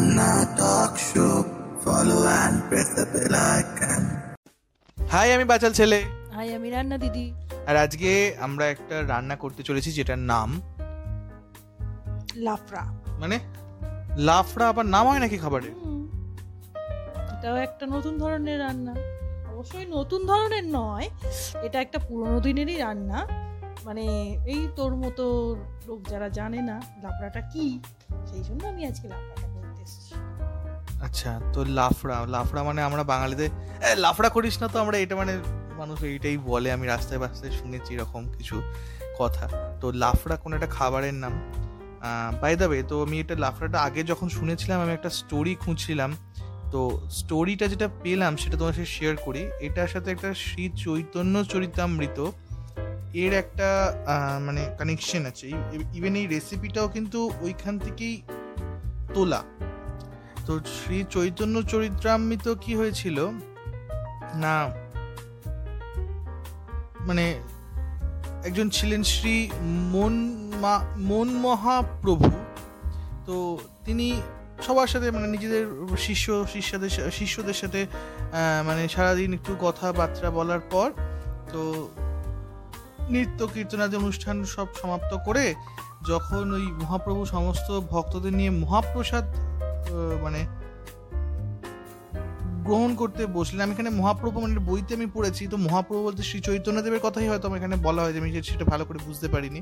Anna Talk Show. Follow and press the bell icon. Hi আমি বাচাল ছেলে high আমি রান্না দিদি আর আজকে আমরা একটা রান্না করতে চলেছি যেটার নাম লাফড়া। মানে লাফড়া আবার নাম হয় নাকি খাবারের এটাও একটা নতুন ধরনের রান্না। অবশ্যই নতুন ধরনের নয় এটা একটা পুরোনো দিনেরই রান্না। মানে এই তোর মতো লোক যারা জানে না লাফড়াটা কি সেই জন্য আমি আজকে লাফড়াটা আচ্ছা তো লাফড়া লাফড়া মানে আমরা বাঙালিতে "এ, লাফড়া করিস না তো আমরা এটা মানে মানুষ এইটাই বলে আমি রাস্তায় রাস্তায় শুনেছি এরকম কিছু কথা। তো লাফড়া কোনো একটা খাবারের নাম। বাই দ্য তো আমি এটা লাফড়াটা আগে যখন শুনেছিলাম আমি একটা স্টোরি খুঁজছিলাম। তো স্টোরিটা যেটা পেলাম সেটা তোমার সাথে শেয়ার করি। এটার সাথে একটা শ্রী চৈতন্য চরিতামৃত। এর একটা মানে কানেকশন আছে। ইভেন এই রেসিপিটাও কিন্তু ওইখান থেকেই তোলা। তো শ্রী চৈতন্য চরিত্রামৃত কি হয়েছিল? না মানে একজন ছিলেন শ্রী মন মন মহাপ্রভু। তো তিনি সবার সাথে মানে নিজেদের শিষ্য, শিষ্যদের শিষ্যদের সাথে মানে সারাদিন একটু কথাবার্তা বলার পর, তো নৃত্য কীর্তনাদি অনুষ্ঠান সব সমাপ্ত করে যখন ওই মহাপ্রভু সমস্ত ভক্তদের নিয়ে মহাপ্রসাদ মানে গ্রহণ করতে বসলেন। আমি এখানে মহাপ্রভু মানে বইতে আমি পড়েছি, তো মহাপ্রভু বলতে শ্রী চৈতন্যদেবের কথাই হয়তো আমার এখানে বলা হয় যে আমি সেটা ভালো করে বুঝতে পারিনি।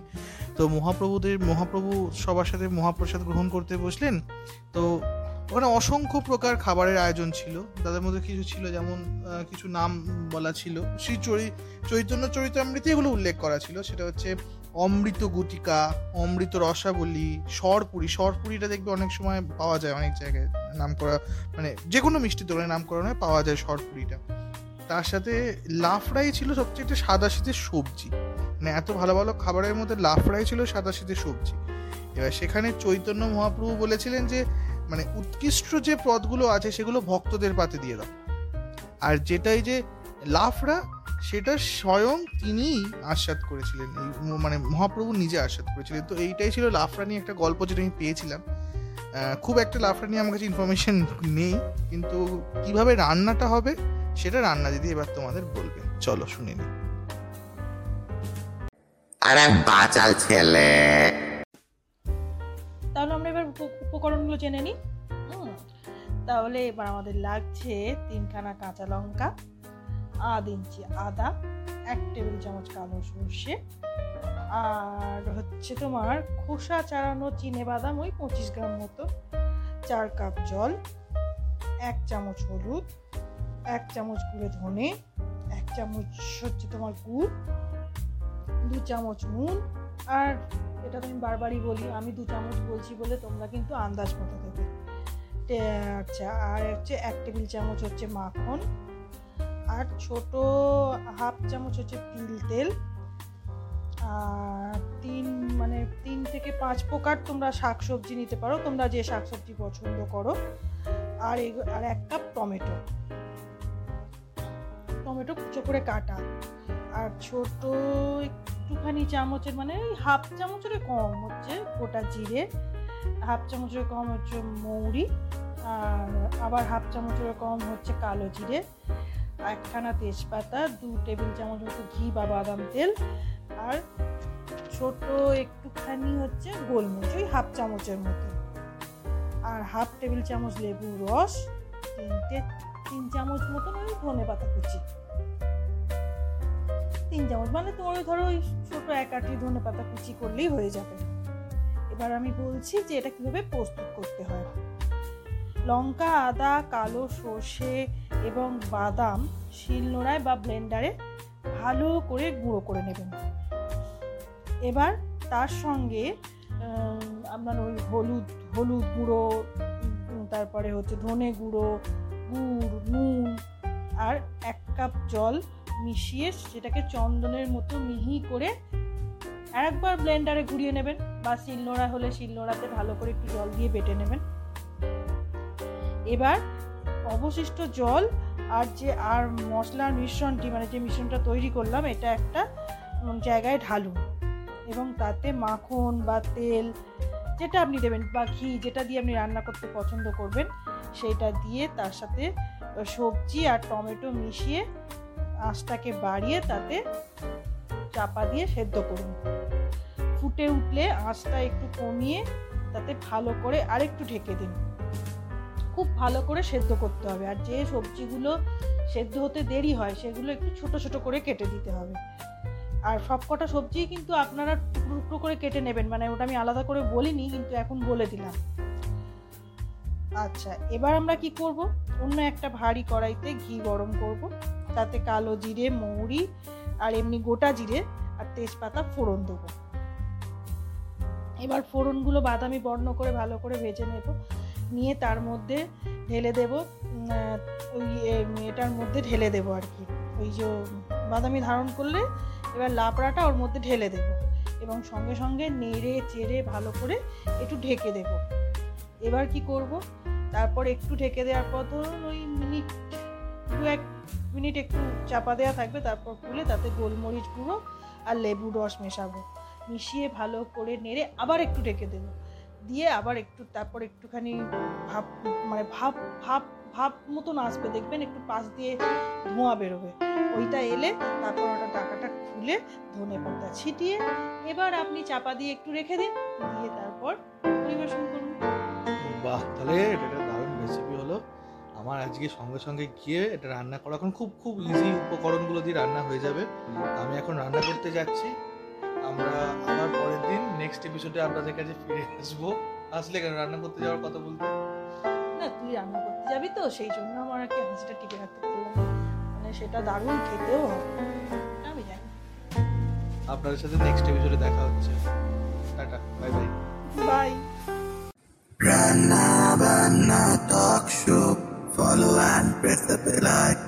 তো মহাপ্রভুদের, মহাপ্রভু সবার সাথে মহাপ্রসাদ গ্রহণ করতে বসলেন। তো ওখানে অসংখ্য প্রকার খাবারের আয়োজন ছিল। তাদের মধ্যে কিছু ছিল যেমন কিছু নাম বলা ছিল। শ্রী চৈতন্য চরিতামৃতে এগুলো উল্লেখ করা ছিল। সেটা হচ্ছে অমৃত গুটিকা, অমৃত রসাবলী, সরপুরি। সরপুরিটা দেখবে অনেক সময় পাওয়া যায় অনেক জায়গায়। নাম করা মানে যে কোনো মিষ্টি দোকানে নাম করা নয় পাওয়া যায় সরপুরিটা। তার সাথে লাফড়াই ছিল সবচেয়ে একটা সাদা শীতের সবজি। মানে এত ভালো ভালো খাবারের মধ্যে লাফড়াই ছিল সাদা শীতের সবজি। এবার সেখানে চৈতন্য মহাপ্রভু বলেছিলেন যে মানে উৎকৃষ্ট যে পদগুলো আছে সেগুলো ভক্তদের পাতে দিয়ে দাও। আর যেটাই যে লাফড়া সেটা স্বয়ং তিনিই আস্বাদ করেছিলেন। এই মানে মহাপ্রভু নিজে আস্বাদ করেছিলেন। তো এইটাই ছিল লাফরানি একটা গল্প যেটা আমি পেয়েছিলাম। খুব একটা লাফরানি আমার কাছে ইনফরমেশন নেই কিন্তু কীভাবে রান্নাটা হবে সেটা রান্না দিদি এবার তোমাদের বলবে। চলো শুনে নি আরে বাচাল ছেলে। তাহলে আমরা এবার উপ- উপকরণগুলো জেনে নিই। তাহলে এবার আমাদের লাগছে তিনখানা কাঁচা লঙ্কা। আধ ইঞ্চি আদা, এক টেবিল চামচ কালো সর্ষে, আর হচ্ছে তোমার খোসা চারানো চিনে বাদাম ওই পঁচিশ গ্রাম মতো, চার কাপ জল, এক চামচ হলুদ, এক চামচ গুঁড়ো ধনে, এক চামচ হচ্ছে তোমার গুড়, দু চামচ নুন, আর এটা তো আমি বারবারই বলি, আমি দু চামচ বলছি বলে তোমরা কিন্তু আন্দাজ মতো দেবে। আচ্ছা আর হচ্ছে এক টেবিল চামচ হচ্ছে মাখন আর ছোট হাফ চামচ হচ্ছে তিল তেল। আর তিন মানে তিন থেকে পাঁচ প্রকার তোমরা শাক সবজি নিতে পারো, তোমরা যে শাক সবজি পছন্দ করো। আর আর এক কাপ টমেটো। টমেটো কুচো করে কাটা। আর ছোট একটুখানি চামচের মানে ওই হাফ চামচের কম হচ্ছে গোটা জিরে। হাফ চামচের কম হচ্ছে মৌরি। আর আবার হাফ চামচের কম হচ্ছে কালো জিরে। একখানা তেজপাতা, দু টেবিল চামচ মতো ঘি বা বাদাম তেল আর ছোট একটুখানি হচ্ছে গোলমরিচ, ওই হাফ চামচের মতো। আর হাফ টেবিল চামচ লেবুর রস তিনটে তিন চামচ মতন ওই ধনে পাতা কুচি। তিন চামচ মানে তোমার ওই ধরো ওই ছোটো এক আটি ধনে পাতা কুচি করলেই হয়ে যাবে। এবার আমি বলছি যে এটা কীভাবে প্রস্তুত করতে হয়। লঙ্কা, আদা, কালো সর্ষে এবং বাদাম শিলনোড়ায় বা ব্লেন্ডারে ভালো করে গুঁড়ো করে নেবেন। এবার তার সঙ্গে আপনার ওই হলুদ হলুদ গুঁড়ো তারপরে হচ্ছে ধনে গুঁড়ো, গুড়, নুন আর এক কাপ জল মিশিয়ে সেটাকে চন্দনের মতো মিহি করে একবার ব্লেন্ডারে ঘুরিয়ে নেবেন বা শিলনোড়া হলে শিলনোড়াতে ভালো করে একটু জল দিয়ে বেটে নেবেন। এবার অবশিষ্ট জল আর যে আর মশলার মিশ্রণটি মানে যে মিশ্রণটা তৈরি করলাম, এটা একটা জায়গায় ঢালুন। এবং তাতে মাখন বা তেল, যেটা আপনি দেবেন, বা ঘি, যেটা দিয়ে আপনি রান্না করতে পছন্দ করবেন সেইটা দিয়ে তার সাথে সবজি আর টমেটো মিশিয়ে আঁচটাকে বাড়িয়ে তাতে চাপা দিয়ে সেদ্ধ করুন। ফুটে উঠলে আঁচটা একটু কমিয়ে তাতে ভালো করে আরেকটু ঢেকে দিন। খুব ভালো করে সেদ্ধ করতে হবে। আর যে সবজিগুলো সেদ্ধ হতে দেরি হয়, সেগুলো একটু ছোট ছোট করে কেটে দিতে হবে। আর সবকটা সবজি কিন্তু আপনারা টুকরো টুকরো করে কেটে নেবেন। মানে ওটা আমি আলাদা করে বলিনি, কিন্তু এখন বলে দিলাম। আচ্ছা এবার আমরা কি করব? অন্য একটা ভারী কড়াইতে ঘি গরম করব। তাতে কালো জিরে, মৌরি আর এমনি গোটা জিরে আর তেজপাতা ফোড়ন দেবো। এবার ফোড়নগুলো বাদামি বর্ণ করে ভালো করে ভেজে নেব। নিয়ে তার মধ্যে ঢেলে দেব ওই এটার মধ্যে ঢেলে দেব আর কি। ওই যে বাদামি ধারণ করলে এবার লাবড়াটা ওর মধ্যে ঢেলে দেব এবং সঙ্গে সঙ্গে নেড়ে চেড়ে ভালো করে একটু ঢেকে দেব। এবার কি করব? তারপর একটু ঢেকে দেওয়ার পর ধরুন ওই মিনিট, দু এক মিনিট একটু চাপা দেওয়া থাকবে, তারপর খুলে তাতে গোলমরিচ গুঁড়ো আর লেবু রস মেশাবো। মিশিয়ে ভালো করে নেড়ে আবার একটু ঢেকে দেবো। দিয়ে আবার একটু তারপর একটুখানি ভাপ মানে ভাপ ভাপ ভাপ মতন আসবে। দেখবেন একটু পাশ দিয়ে ধোঁয়া বেরোবে। ওইটা এলে তারপর ওটা টাকাটা খুলে ধনে পাতা ছিটিয়ে এবার আপনি চাপা দিয়ে একটু রেখে দিন। দিয়ে তারপর পরিবেশন করুন। বাহ! তাহলে এটা একটা দারুণ রেসিপি হলো। আমার আজকে সঙ্গে সঙ্গে গিয়ে এটা রান্না করা, এখন খুব খুব ইজি উপকরণগুলো দিয়ে রান্না হয়ে যাবে। আমি এখন রান্না করতে যাচ্ছি। আমরা আবার পরের দিন নেক্সট এপিসোডে আপনাদের কাছে ফিরে আসব। আসলে কেন রান্না করতে যাওয়ার কথা বলতে? না তুই রান্না করতে যাবি তো সেই জন্য আমার আর কি হাসিটা টিকে রাখতে পারলাম মানে সেটা দারুণ খেতেও হবে। আমি জানি। আপনাদের সাথে নেক্সট এপিসোডে দেখা হচ্ছে। Tata bye bye bye Rana Bana Talk Show. Follow and press the bell icon.